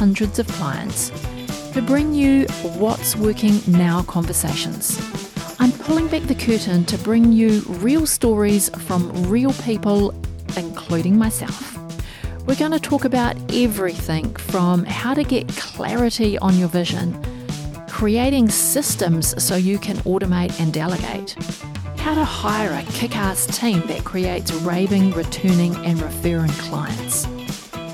hundreds of clients to bring you what's working now conversations. I'm pulling back the curtain to bring you real stories from real people, including myself. We're going to talk about everything from how to get clarity on your vision, creating systems so you can automate and delegate how to hire a kick ass team that creates raving, returning, and referring clients.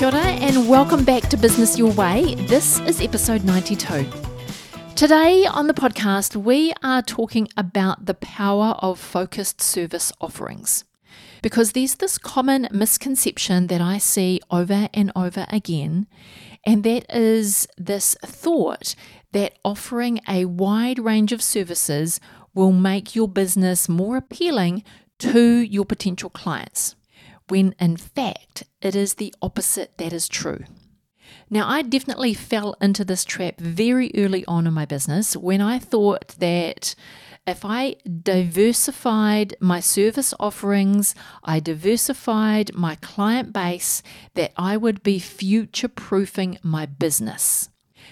Kia ora and welcome back to Business Your Way. This is episode 92. Today on the podcast, we are talking about the power of focused service offerings. Because there's this common misconception that I see over and over again, and that is this thought that offering a wide range of services will make your business more appealing to your potential clients when in fact it is the opposite that is true. Now, I definitely fell into this trap very early on in my business when I thought that if I diversified my service offerings, I diversified my client base, that I would be future proofing my business.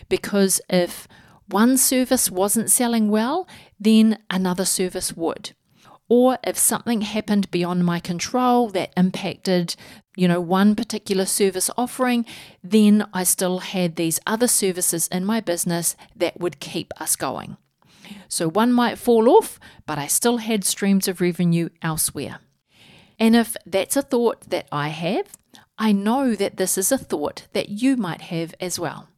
Because if one service wasn't selling well, then another service would or if something happened beyond my control that impacted you know one particular service offering then i still had these other services in my business that would keep us going. So one might fall off but i still had streams of revenue elsewhere. And if that's a thought that i have i know that this is a thought that you might have as well.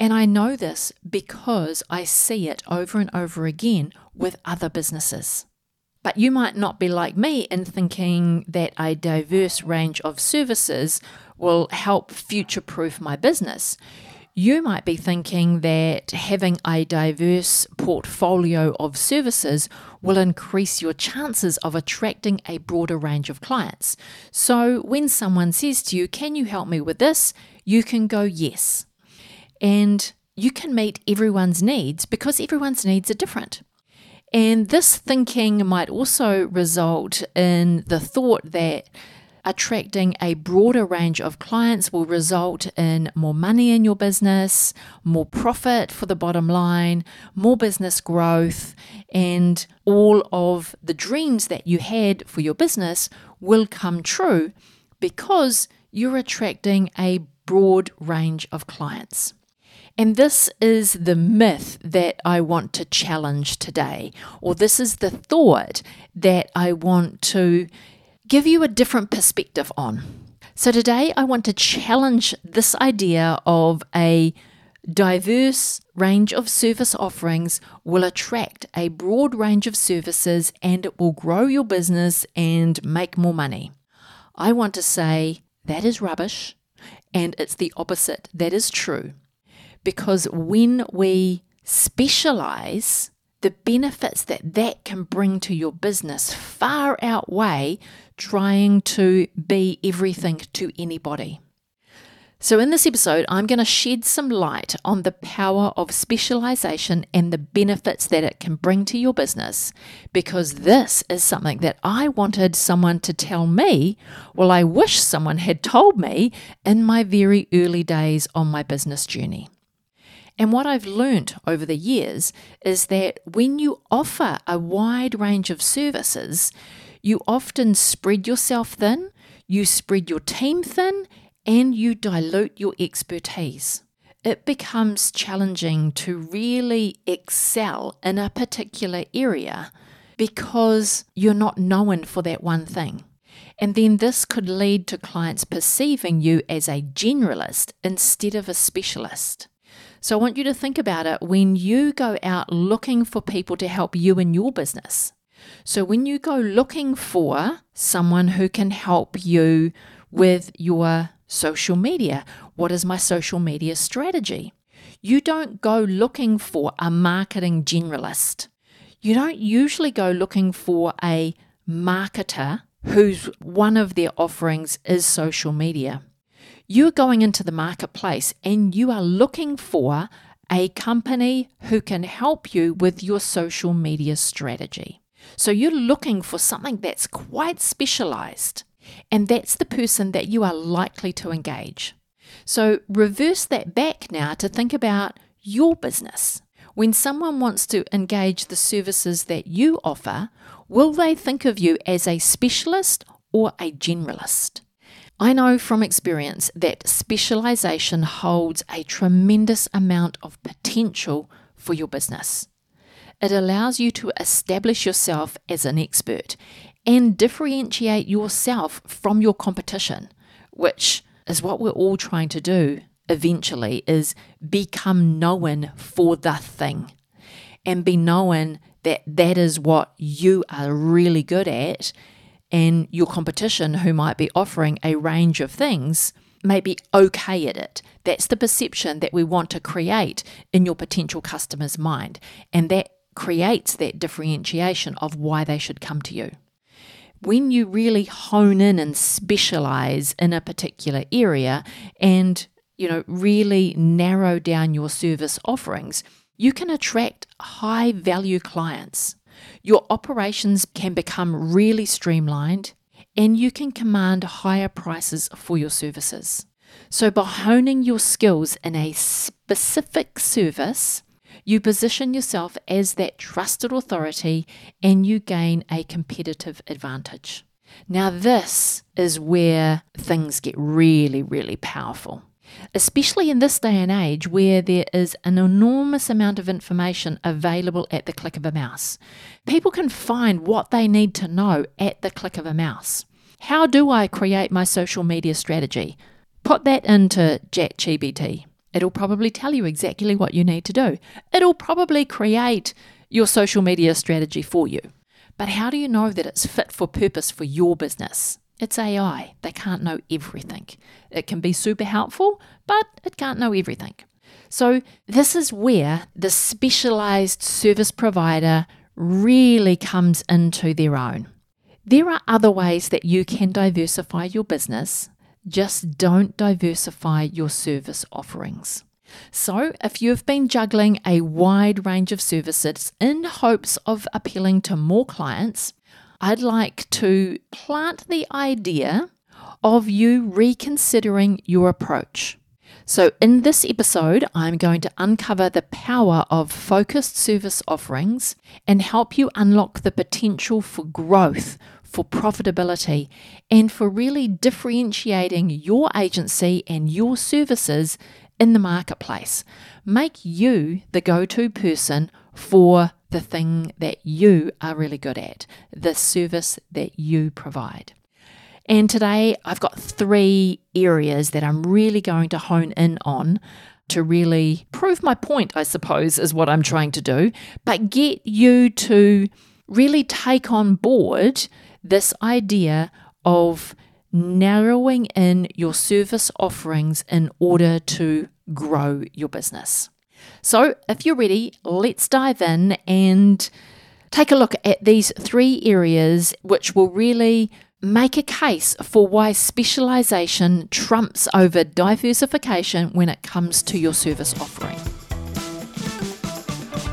And I know this because I see it over and over again with other businesses. But you might not be like me in thinking that a diverse range of services will help future proof my business. You might be thinking that having a diverse portfolio of services will increase your chances of attracting a broader range of clients. So, when someone says to you, Can you help me with this? you can go, Yes. And you can meet everyone's needs because everyone's needs are different. And this thinking might also result in the thought that attracting a broader range of clients will result in more money in your business, more profit for the bottom line, more business growth, and all of the dreams that you had for your business will come true because you're attracting a broad range of clients. And this is the myth that I want to challenge today, or this is the thought that I want to give you a different perspective on. So, today I want to challenge this idea of a diverse range of service offerings will attract a broad range of services and it will grow your business and make more money. I want to say that is rubbish and it's the opposite. That is true because when we specialize, the benefits that that can bring to your business far outweigh trying to be everything to anybody. So, in this episode, I'm going to shed some light on the power of specialization and the benefits that it can bring to your business because this is something that I wanted someone to tell me. Well, I wish someone had told me in my very early days on my business journey. And what I've learnt over the years is that when you offer a wide range of services, you often spread yourself thin, you spread your team thin, and you dilute your expertise. it becomes challenging to really excel in a particular area because you're not known for that one thing. And then this could lead to clients perceiving you as a generalist instead of a specialist. So I want you to think about it when you go out looking for people to help you in your business. So when you go looking for someone who can help you with your social media, what is my social media strategy? You don't go looking for a marketing generalist. You don't usually go looking for a marketer whose one of their offerings is social media. You're going into the marketplace and you are looking for a company who can help you with your social media strategy. So you're looking for something that's quite specialized, and that's the person that you are likely to engage. So reverse that back now to think about your business. When someone wants to engage the services that you offer, will they think of you as a specialist or a generalist? I know from experience that specialization holds a tremendous amount of potential for your business. It allows you to establish yourself as an expert and differentiate yourself from your competition, which is what we're all trying to do eventually is become known for the thing and be known that that is what you are really good at and your competition who might be offering a range of things may be okay at it. That's the perception that we want to create in your potential customer's mind. And that creates that differentiation of why they should come to you. When you really hone in and specialize in a particular area and you know really narrow down your service offerings, you can attract high value clients. Your operations can become really streamlined and you can command higher prices for your services. So, by honing your skills in a specific service, you position yourself as that trusted authority and you gain a competitive advantage. Now, this is where things get really, really powerful, especially in this day and age where there is an enormous amount of information available at the click of a mouse. People can find what they need to know at the click of a mouse. How do I create my social media strategy? Put that into ChatGPT. It'll probably tell you exactly what you need to do. It'll probably create your social media strategy for you. But how do you know that it's fit for purpose for your business? It's AI. They can't know everything. It can be super helpful, but it can't know everything. So, this is where the specialized service provider really comes into their own. There are other ways that you can diversify your business just don't diversify your service offerings. So, if you've been juggling a wide range of services in hopes of appealing to more clients, I'd like to plant the idea of you reconsidering your approach. So, in this episode, I'm going to uncover the power of focused service offerings and help you unlock the potential for growth for profitability, and for really differentiating your agency and your services in the marketplace. Make you the go to person for the thing that you are really good at, the service that you provide. And today I've got three areas that I'm really going to hone in on to really prove my point, I suppose, is what I'm trying to do, but get you to really take on board this idea of narrowing in your service offerings in order to grow your business. So, if you're ready, let's dive in and take a look at these three areas which will really make a case for why specialization trumps over diversification when it comes to your service offering.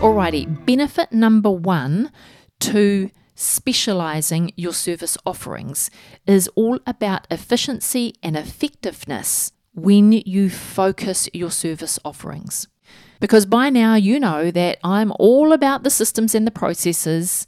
Alrighty, benefit number one to specializing your service offerings is all about efficiency and effectiveness when you focus your service offerings. Because by now you know that I'm all about the systems and the processes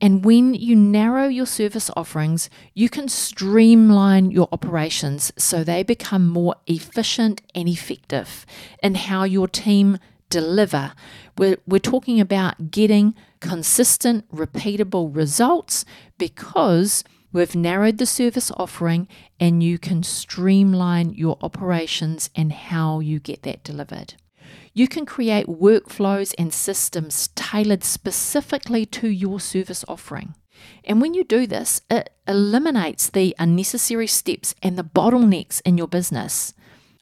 And when you narrow your service offerings, you can streamline your operations so they become more efficient and effective in how your team deliver. We're, we're talking about getting consistent, repeatable results because we've narrowed the service offering and you can streamline your operations and how you get that delivered. You can create workflows and systems tailored specifically to your service offering. And when you do this, it eliminates the unnecessary steps and the bottlenecks in your business.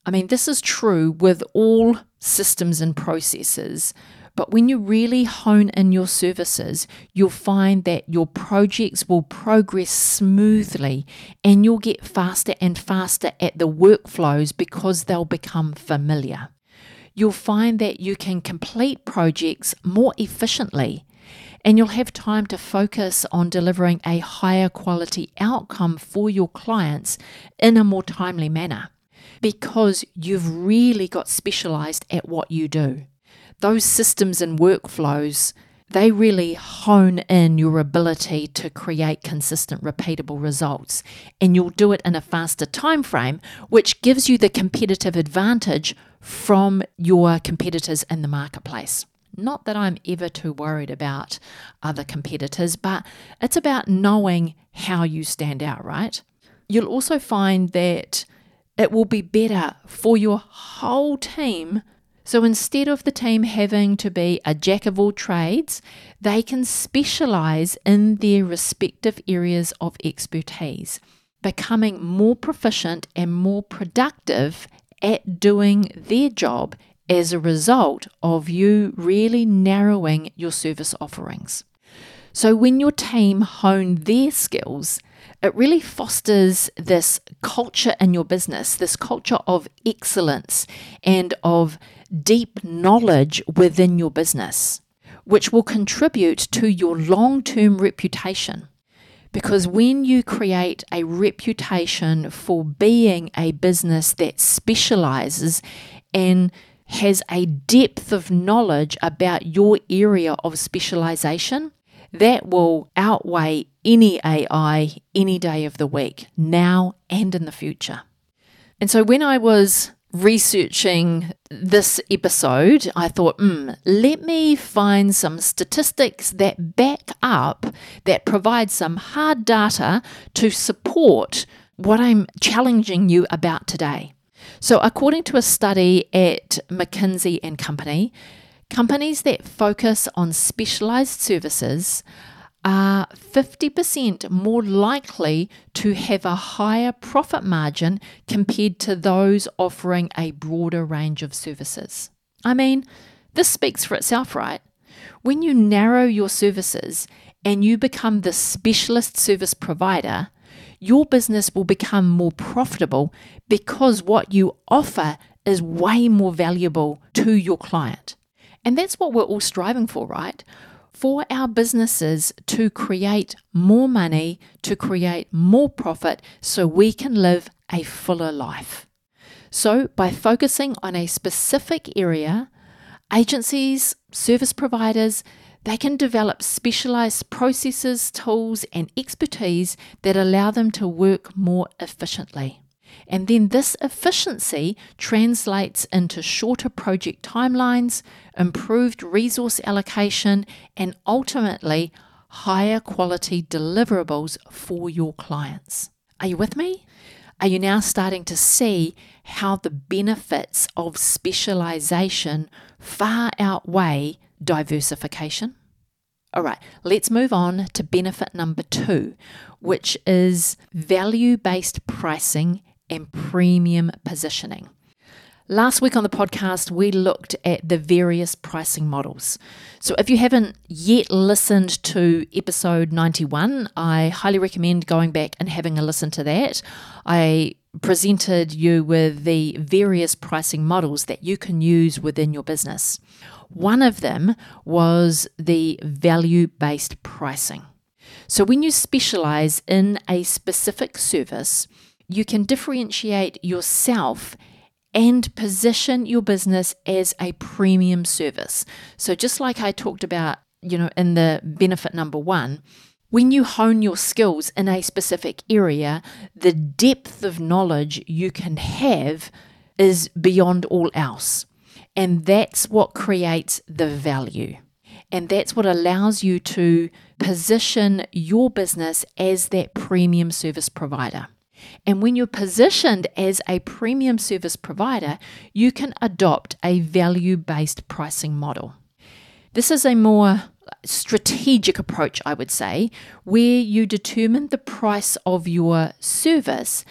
I mean, this is true with all systems and processes, but when you really hone in your services, you'll find that your projects will progress smoothly and you'll get faster and faster at the workflows because they'll become familiar you'll find that you can complete projects more efficiently and you'll have time to focus on delivering a higher quality outcome for your clients in a more timely manner because you've really got specialized at what you do. Those systems and workflows they really hone in your ability to create consistent repeatable results and you'll do it in a faster time frame which gives you the competitive advantage from your competitors in the marketplace not that I'm ever too worried about other competitors, but it's about knowing how you stand out, right? You'll also find that it will be better for your whole team so instead of the team having to be a jack of all trades, they can specialize in their respective areas of expertise, becoming more proficient and more productive at doing their job as a result of you really narrowing your service offerings. So when your team hone their skills, it really fosters this culture in your business, this culture of excellence and of deep knowledge within your business, which will contribute to your long term reputation. Because when you create a reputation for being a business that specializes and has a depth of knowledge about your area of specialization, that will outweigh any AI any day of the week, now and in the future. And so when I was researching this episode, I thought, hmm, let me find some statistics that back up, that provide some hard data to support what I'm challenging you about today. So, according to a study at McKinsey and Company, companies that focus on specialized services are 50% more likely to have a higher profit margin compared to those offering a broader range of services. I mean, this speaks for itself, right? When you narrow your services and you become the specialist service provider, your business will become more profitable because what you offer is way more valuable to your client. And that's what we're all striving for, right? For our businesses to create more money, to create more profit, so we can live a fuller life. So, by focusing on a specific area, agencies, service providers, they can develop specialized processes, tools, and expertise that allow them to work more efficiently. And then this efficiency translates into shorter project timelines, improved resource allocation, and ultimately higher quality deliverables for your clients. Are you with me? Are you now starting to see how the benefits of specialization far outweigh diversification? All right, let's move on to benefit number two, which is value based pricing and premium positioning. Last week on the podcast, we looked at the various pricing models. So, if you haven't yet listened to episode 91, I highly recommend going back and having a listen to that. I presented you with the various pricing models that you can use within your business. One of them was the value based pricing. So, when you specialize in a specific service, you can differentiate yourself and position your business as a premium service. So, just like I talked about you know, in the benefit number one, when you hone your skills in a specific area, the depth of knowledge you can have is beyond all else. And that's what creates the value. And that's what allows you to position your business as that premium service provider. And when you're positioned as a premium service provider, you can adopt a value based pricing model. This is a more strategic approach, I would say, where you determine the price of your service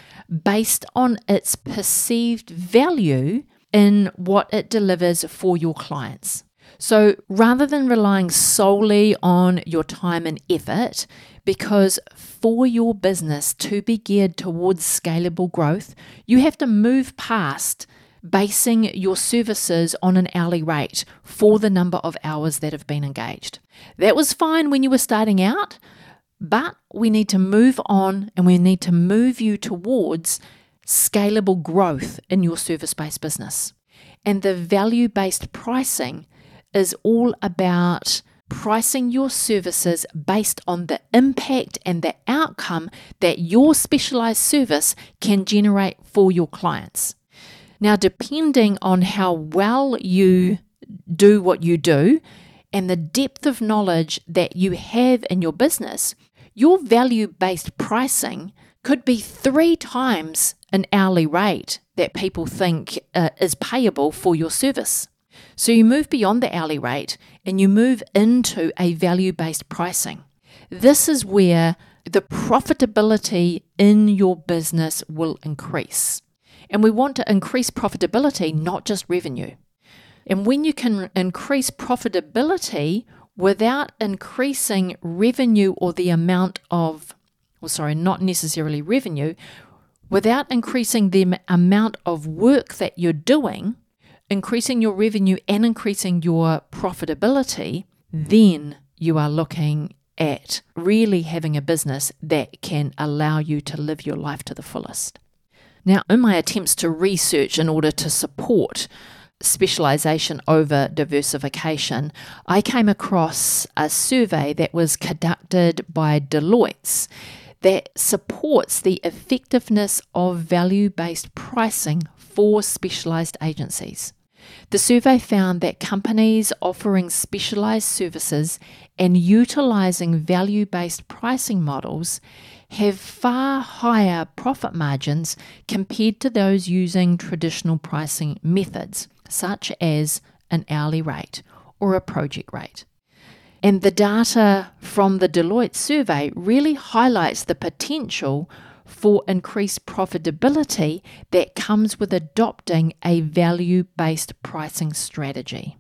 based on its perceived value in what it delivers for your clients. So rather than relying solely on your time and effort, because for your business to be geared towards scalable growth, you have to move past basing your services on an hourly rate for the number of hours that have been engaged. That was fine when you were starting out, but we need to move on and we need to move you towards scalable growth in your service based business. And the value based pricing is all about pricing your services based on the impact and the outcome that your specialized service can generate for your clients. Now, depending on how well you do what you do and the depth of knowledge that you have in your business, your value based pricing could be three times an hourly rate that people think uh, is payable for your service. So you move beyond the hourly rate and you move into a value based pricing. This is where the profitability in your business will increase. And we want to increase profitability, not just revenue. And when you can increase profitability without increasing revenue or the amount of, well, sorry, not necessarily revenue, without increasing the amount of work that you're doing, increasing your revenue and increasing your profitability, then you are looking at really having a business that can allow you to live your life to the fullest. Now, in my attempts to research in order to support specialization over diversification, I came across a survey that was conducted by Deloitte that supports the effectiveness of value based pricing for specialized agencies. The survey found that companies offering specialized services and utilizing value based pricing models have far higher profit margins compared to those using traditional pricing methods, such as an hourly rate or a project rate. And the data from the Deloitte survey really highlights the potential for increased profitability that comes with adopting a value based pricing strategy.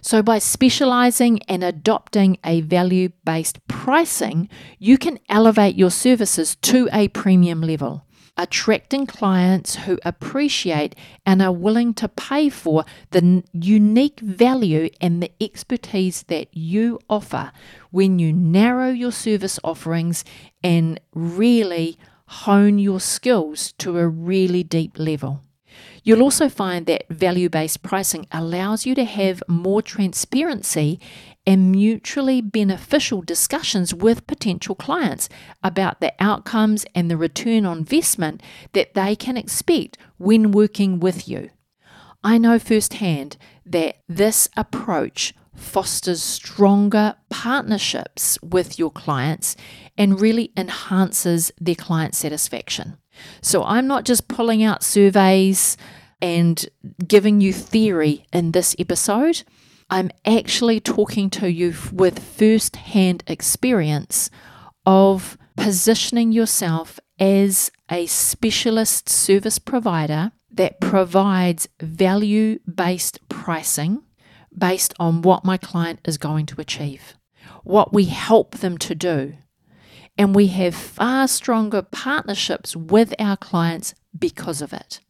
So, by specializing and adopting a value based pricing, you can elevate your services to a premium level, attracting clients who appreciate and are willing to pay for the unique value and the expertise that you offer when you narrow your service offerings and really hone your skills to a really deep level. You'll also find that value based pricing allows you to have more transparency and mutually beneficial discussions with potential clients about the outcomes and the return on investment that they can expect when working with you. I know firsthand that this approach fosters stronger partnerships with your clients and really enhances their client satisfaction. So I'm not just pulling out surveys and giving you theory in this episode. I'm actually talking to you with first hand experience of positioning yourself as a specialist service provider that provides value based pricing based on what my client is going to achieve, what we help them to do, and we have far stronger partnerships with our clients because of it.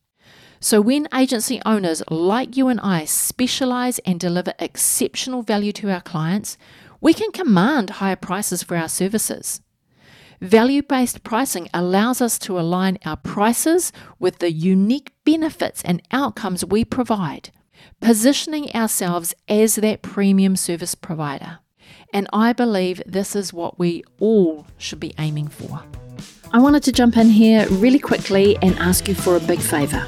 So, when agency owners like you and I specialize and deliver exceptional value to our clients, we can command higher prices for our services. Value based pricing allows us to align our prices with the unique benefits and outcomes we provide, positioning ourselves as that premium service provider. And I believe this is what we all should be aiming for. I wanted to jump in here really quickly and ask you for a big favour.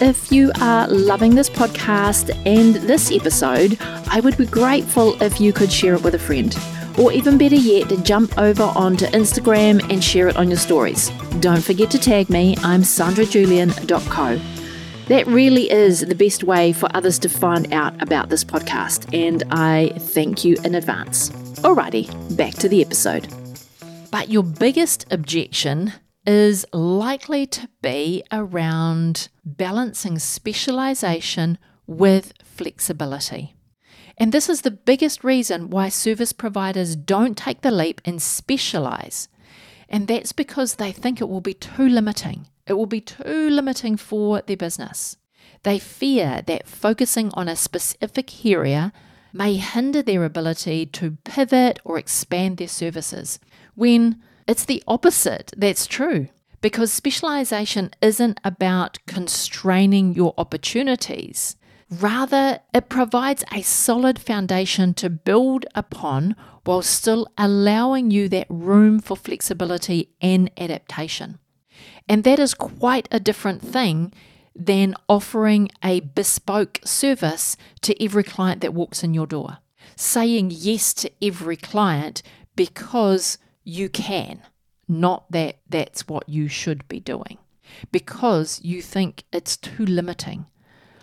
If you are loving this podcast and this episode, I would be grateful if you could share it with a friend. Or even better yet, jump over onto Instagram and share it on your stories. Don't forget to tag me, I'm sandrajulian.co. That really is the best way for others to find out about this podcast, and I thank you in advance. Alrighty, back to the episode. But your biggest objection is likely to be around balancing specialization with flexibility. And this is the biggest reason why service providers don't take the leap and specialize. And that's because they think it will be too limiting. It will be too limiting for their business. They fear that focusing on a specific area may hinder their ability to pivot or expand their services, when it's the opposite that's true. Because specialization isn't about constraining your opportunities. Rather, it provides a solid foundation to build upon while still allowing you that room for flexibility and adaptation. And that is quite a different thing than offering a bespoke service to every client that walks in your door. Saying yes to every client because you can, not that that's what you should be doing. Because you think it's too limiting.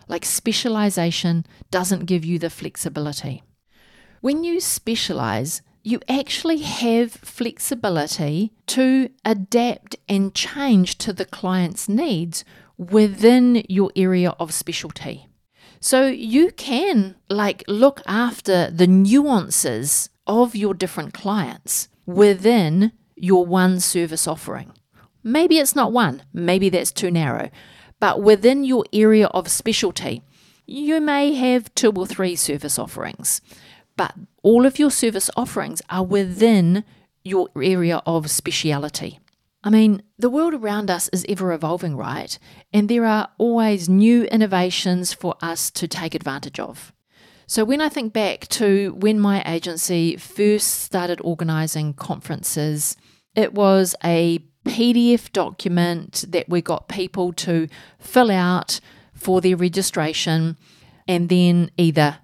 Like specialization doesn't give you the flexibility. When you specialize, you actually have flexibility to adapt and change to the client's needs within your area of specialty. So you can like look after the nuances of your different clients within your one service offering. Maybe it's not one, maybe that's too narrow, but within your area of specialty, you may have two or three service offerings but all of your service offerings are within your area of speciality. I mean, the world around us is ever evolving, right? And there are always new innovations for us to take advantage of. So, when I think back to when my agency first started organizing conferences, it was a PDF document that we got people to fill out for their registration and then either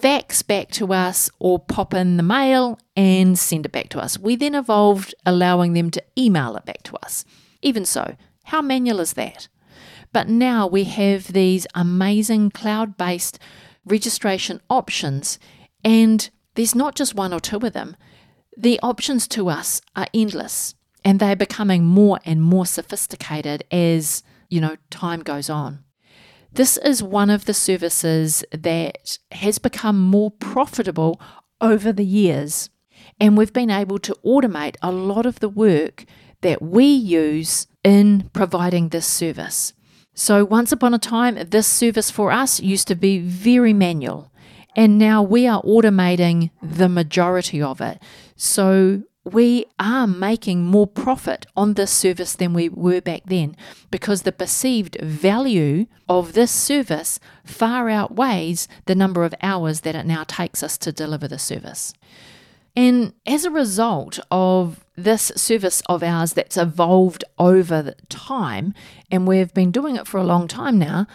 fax back to us or pop in the mail and send it back to us. We then evolved allowing them to email it back to us. Even so, how manual is that? But now we have these amazing cloud based registration options, and there's not just one or two of them. The options to us are endless, and they're becoming more and more sophisticated as you know time goes on. This is one of the services that has become more profitable over the years. And we've been able to automate a lot of the work that we use in providing this service. So, once upon a time, this service for us used to be very manual, and now we are automating the majority of it. So, we are making more profit on this service than we were back then because the perceived value of this service far outweighs the number of hours that it now takes us to deliver the service. And as a result of this service of ours that's evolved over time, and we've been doing it for a long time now,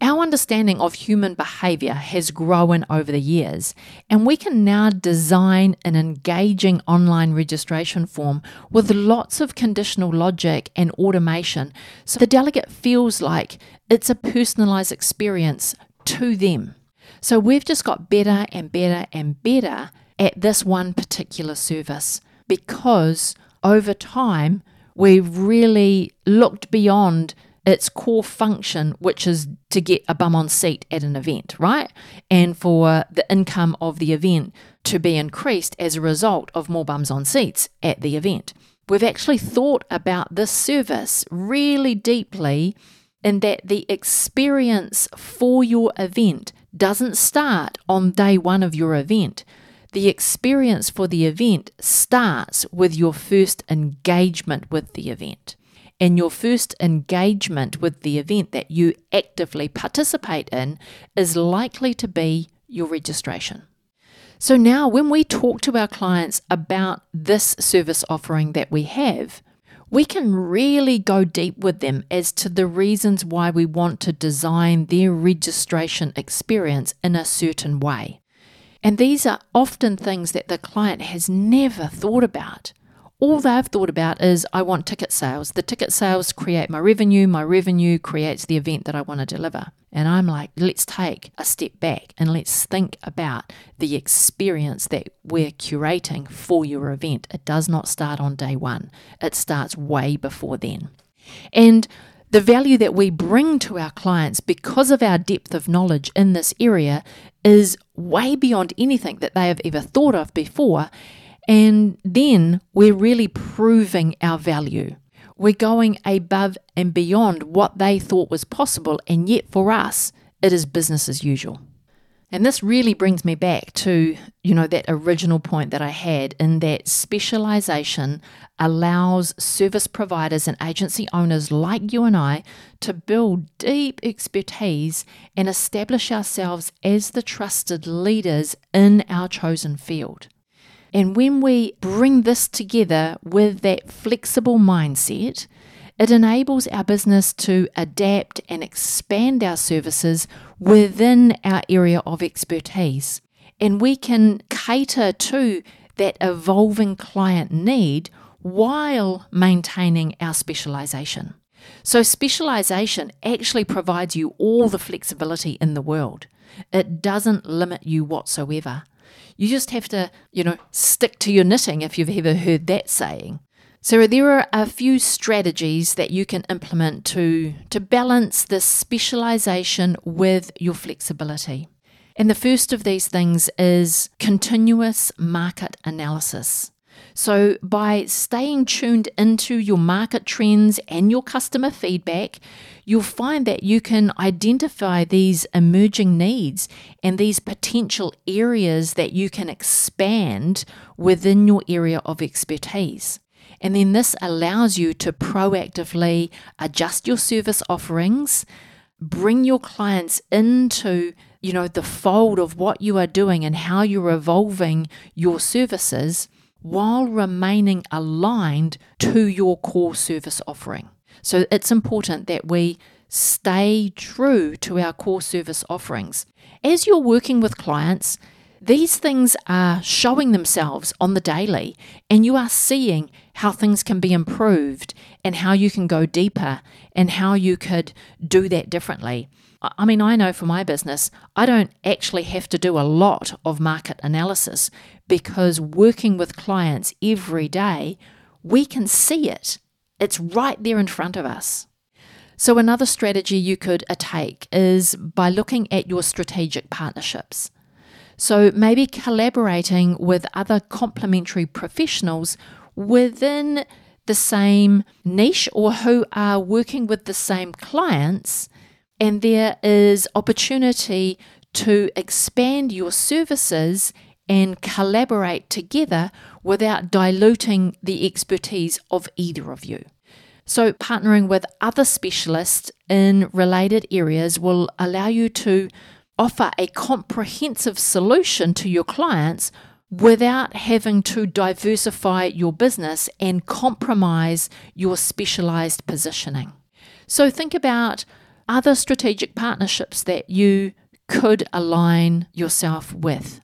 our understanding of human behavior has grown over the years, and we can now design an engaging online registration form with lots of conditional logic and automation so the delegate feels like it's a personalized experience to them. So we've just got better and better and better at this one particular service because over time we've really looked beyond its core function, which is to get a bum on seat at an event, right? And for the income of the event to be increased as a result of more bums on seats at the event. We've actually thought about this service really deeply in that the experience for your event doesn't start on day one of your event. The experience for the event starts with your first engagement with the event and your first engagement with the event that you actively participate in is likely to be your registration. So now, when we talk to our clients about this service offering that we have, we can really go deep with them as to the reasons why we want to design their registration experience in a certain way. And these are often things that the client has never thought about all they've thought about is I want ticket sales. The ticket sales create my revenue, my revenue creates the event that I want to deliver. And I'm like, let's take a step back and let's think about the experience that we're curating for your event. It does not start on day one, it starts way before then. And the value that we bring to our clients because of our depth of knowledge in this area is way beyond anything that they have ever thought of before. And then we're really proving our value. We're going above and beyond what they thought was possible, and yet for us, it is business as usual. And this really brings me back to, you know, that original point that I had in that specialization allows service providers and agency owners like you and I to build deep expertise and establish ourselves as the trusted leaders in our chosen field. And when we bring this together with that flexible mindset, it enables our business to adapt and expand our services within our area of expertise. And we can cater to that evolving client need while maintaining our specialization. So, specialization actually provides you all the flexibility in the world. It doesn't limit you whatsoever. You just have to, you know, stick to your knitting if you've ever heard that saying. So there are a few strategies that you can implement to to balance this specialization with your flexibility. And the first of these things is continuous market analysis. So, by staying tuned into your market trends and your customer feedback, you'll find that you can identify these emerging needs and these potential areas that you can expand within your area of expertise. And then this allows you to proactively adjust your service offerings, bring your clients into you know the fold of what you are doing and how you're evolving your services while remaining aligned to your core service offering. So it's important that we stay true to our core service offerings. As you're working with clients, these things are showing themselves on the daily, and you are seeing how things can be improved and how you can go deeper and how you could do that differently. I mean, I know for my business, I don't actually have to do a lot of market analysis because working with clients every day, we can see it. It's right there in front of us. So, another strategy you could take is by looking at your strategic partnerships. So, maybe collaborating with other complementary professionals within the same niche or who are working with the same clients and there is opportunity to expand your services and collaborate together without diluting the expertise of either of you. So, partnering with other specialists in related areas will allow you to offer a comprehensive solution to your clients without having to diversify your business and compromise your specialized positioning. So, think about other strategic partnerships that you could align yourself with.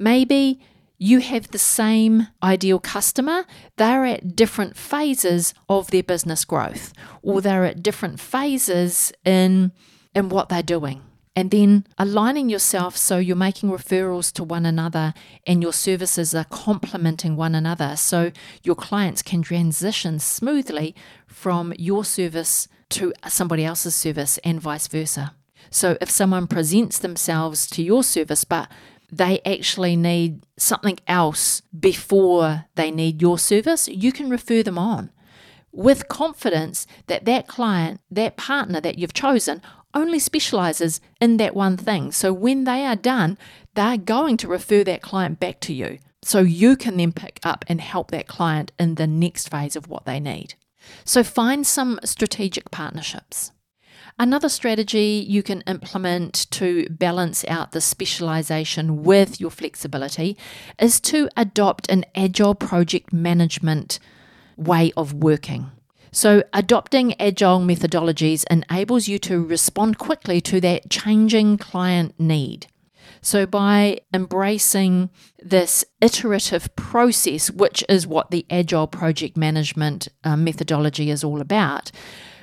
Maybe you have the same ideal customer, they're at different phases of their business growth, or they're at different phases in, in what they're doing. And then aligning yourself so you're making referrals to one another and your services are complementing one another so your clients can transition smoothly from your service to somebody else's service and vice versa. So if someone presents themselves to your service, but they actually need something else before they need your service, you can refer them on with confidence that that client, that partner that you've chosen, only specializes in that one thing. So when they are done, they're going to refer that client back to you. So you can then pick up and help that client in the next phase of what they need. So find some strategic partnerships. Another strategy you can implement to balance out the specialization with your flexibility is to adopt an agile project management way of working. So, adopting agile methodologies enables you to respond quickly to that changing client need. So, by embracing this iterative process, which is what the agile project management uh, methodology is all about,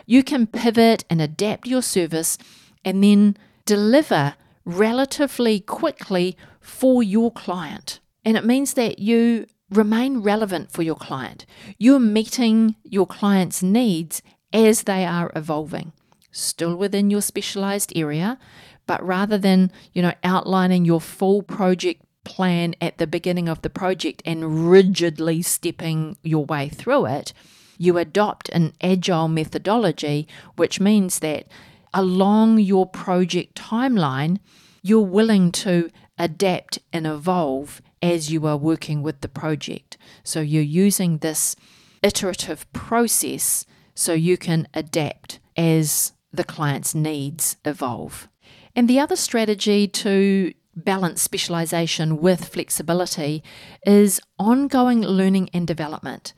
you can pivot and adapt your service and then deliver relatively quickly for your client. And it means that you remain relevant for your client. You're meeting your client's needs as they are evolving, still within your specialized area, but rather than, you know, outlining your full project plan at the beginning of the project and rigidly stepping your way through it, you adopt an agile methodology, which means that along your project timeline, you're willing to adapt and evolve as you are working with the project. So you're using this iterative process so you can adapt as the client's needs evolve. And the other strategy to balance specialization with flexibility is ongoing learning and development.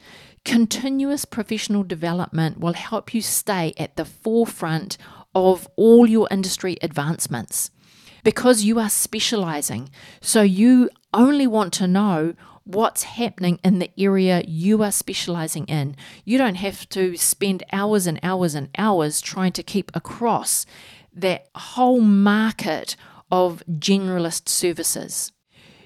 Continuous professional development will help you stay at the forefront of all your industry advancements because you are specializing. So you only want to know what's happening in the area you are specializing in. You don't have to spend hours and hours and hours trying to keep across that whole market of generalist services.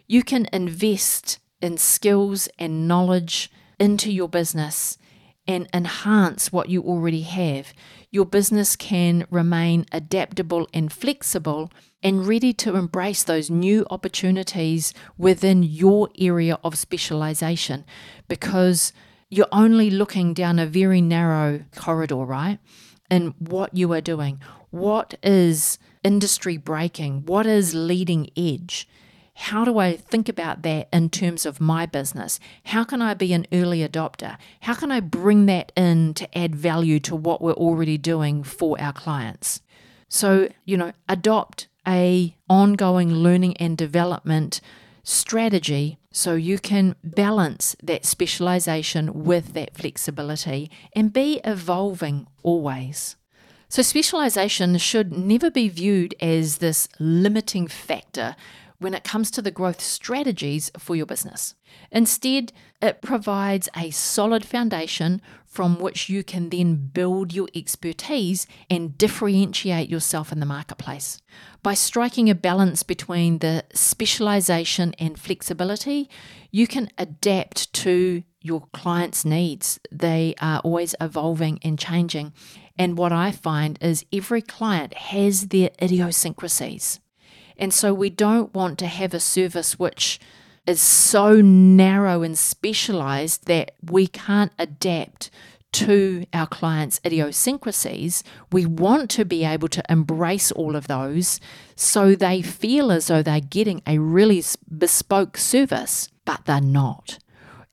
You can invest in skills and knowledge into your business and enhance what you already have. Your business can remain adaptable and flexible and ready to embrace those new opportunities within your area of specialization because you're only looking down a very narrow corridor, right? And what you are doing. What is industry breaking? What is leading edge? How do I think about that in terms of my business? How can I be an early adopter? How can I bring that in to add value to what we're already doing for our clients? So, you know, adopt a ongoing learning and development strategy so you can balance that specialization with that flexibility and be evolving always. So, specialization should never be viewed as this limiting factor when it comes to the growth strategies for your business. Instead, it provides a solid foundation from which you can then build your expertise and differentiate yourself in the marketplace. By striking a balance between the specialization and flexibility, you can adapt to your clients' needs. They are always evolving and changing. And what I find is every client has their idiosyncrasies. And so we don't want to have a service which is so narrow and specialized that we can't adapt to our clients' idiosyncrasies. We want to be able to embrace all of those so they feel as though they're getting a really bespoke service, but they're not.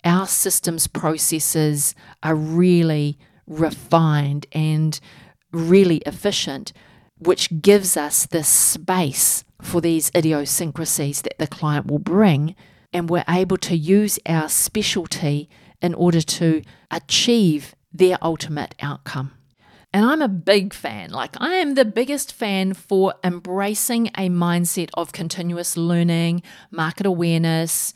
Our systems processes are really refined and really efficient, which gives us this space for these idiosyncrasies that the client will bring, and we're able to use our specialty in order to achieve their ultimate outcome. And I'm a big fan, like, I am the biggest fan for embracing a mindset of continuous learning, market awareness,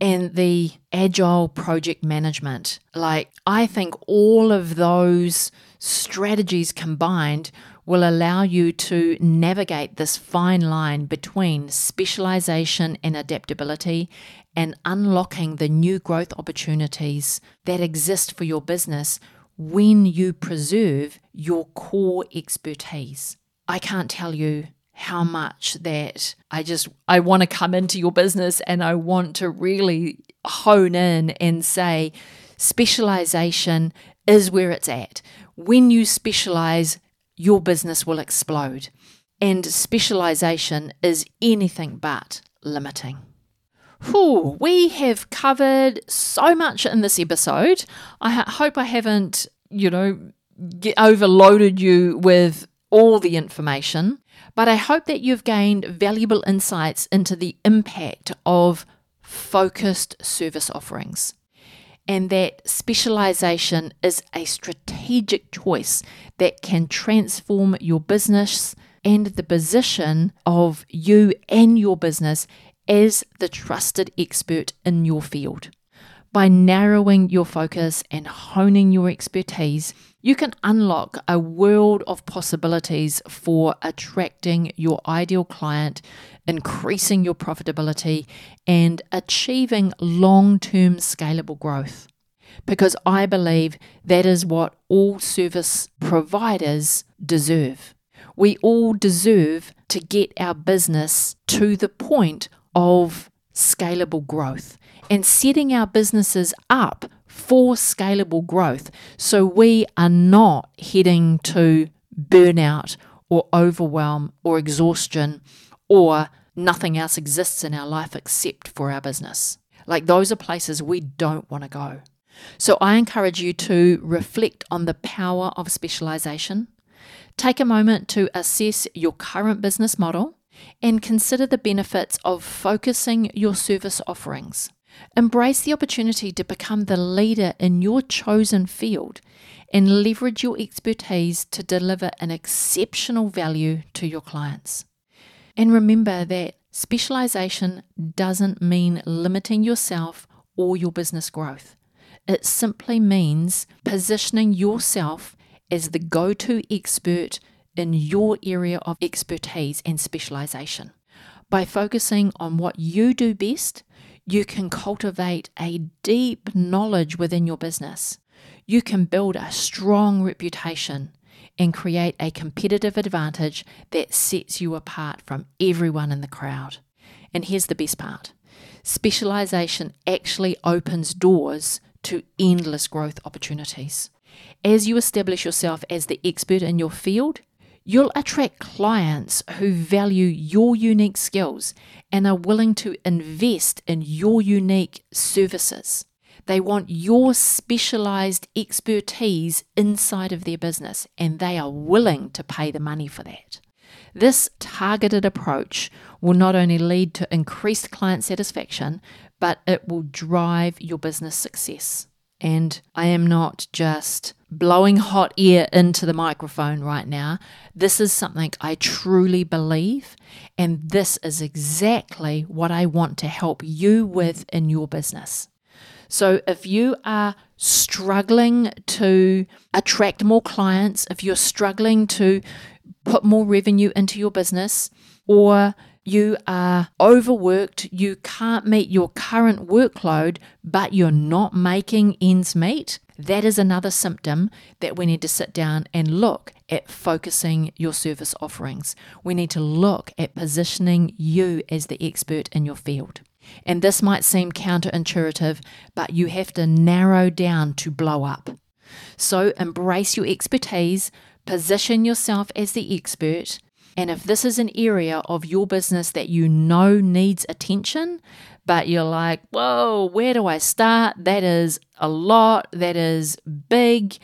and the agile project management. Like, I think all of those strategies combined will allow you to navigate this fine line between specialization and adaptability and unlocking the new growth opportunities that exist for your business when you preserve your core expertise. I can't tell you how much that I just I want to come into your business and I want to really hone in and say specialization is where it's at. When you specialize, your business will explode. And specialization is anything but limiting. Whew, we have covered so much in this episode. I hope I haven't, you know, overloaded you with all the information, but I hope that you've gained valuable insights into the impact of focused service offerings and that specialization is a strategic choice that can transform your business and the position of you and your business as the trusted expert in your field. By narrowing your focus and honing your expertise, you can unlock a world of possibilities for attracting your ideal client, increasing your profitability, and achieving long term scalable growth. Because I believe that is what all service providers deserve. We all deserve to get our business to the point of scalable growth and setting our businesses up for scalable growth so we are not heading to burnout or overwhelm or exhaustion or nothing else exists in our life except for our business. Like those are places we don't want to go. So I encourage you to reflect on the power of specialization. Take a moment to assess your current business model and consider the benefits of focusing your service offerings. Embrace the opportunity to become the leader in your chosen field and leverage your expertise to deliver an exceptional value to your clients. And remember that specialization doesn't mean limiting yourself or your business growth. It simply means positioning yourself as the go to expert in your area of expertise and specialization. By focusing on what you do best, you can cultivate a deep knowledge within your business. You can build a strong reputation and create a competitive advantage that sets you apart from everyone in the crowd. And here's the best part specialization actually opens doors to endless growth opportunities. As you establish yourself as the expert in your field, you'll attract clients who value your unique skills and are willing to invest in your unique services. They want your specialized expertise inside of their business, and they are willing to pay the money for that. This targeted approach will not only lead to increased client satisfaction, but it will drive your business success. And I am not just blowing hot air into the microphone right now. This is something I truly believe, and this is exactly what I want to help you with in your business. So, if you are struggling to attract more clients, if you're struggling to put more revenue into your business, or you are overworked, you can't meet your current workload, but you're not making ends meet, that is another symptom that we need to sit down and look at focusing your service offerings. We need to look at positioning you as the expert in your field. And this might seem counterintuitive, but you have to narrow down to blow up. So embrace your expertise, position yourself as the expert, and if this is an area of your business that you know needs attention, but you're like, whoa, where do I start? That is a lot. That is big.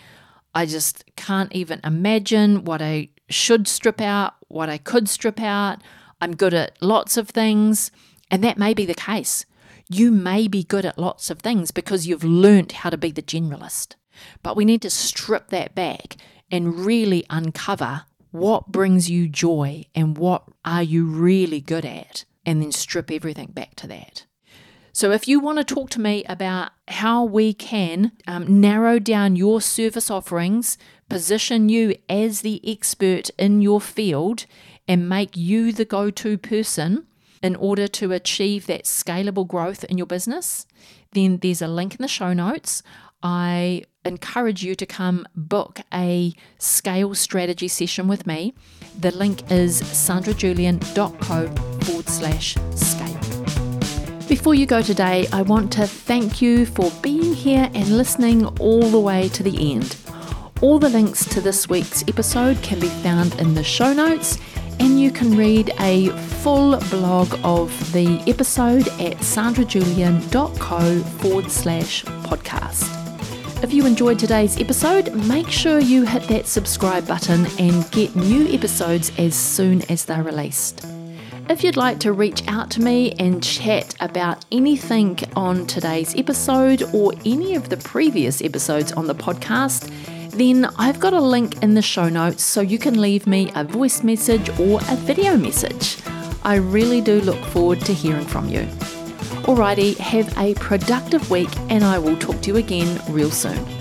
I just can't even imagine what I should strip out, what I could strip out. I'm good at lots of things. And that may be the case. You may be good at lots of things because you've learnt how to be the generalist. But we need to strip that back and really uncover what brings you joy and what are you really good at, and then strip everything back to that. So, if you want to talk to me about how we can um, narrow down your service offerings, position you as the expert in your field, and make you the go to person in order to achieve that scalable growth in your business, then there's a link in the show notes. I encourage you to come book a scale strategy session with me. The link is sandrajulian.co forward slash scale. Before you go today, I want to thank you for being here and listening all the way to the end. All the links to this week's episode can be found in the show notes, and you can read a full blog of the episode at sandrajulian.co forward slash podcast. If you enjoyed today's episode, make sure you hit that subscribe button and get new episodes as soon as they're released. If you'd like to reach out to me and chat about anything on today's episode or any of the previous episodes on the podcast, then I've got a link in the show notes so you can leave me a voice message or a video message. I really do look forward to hearing from you. Alrighty, have a productive week and I will talk to you again real soon.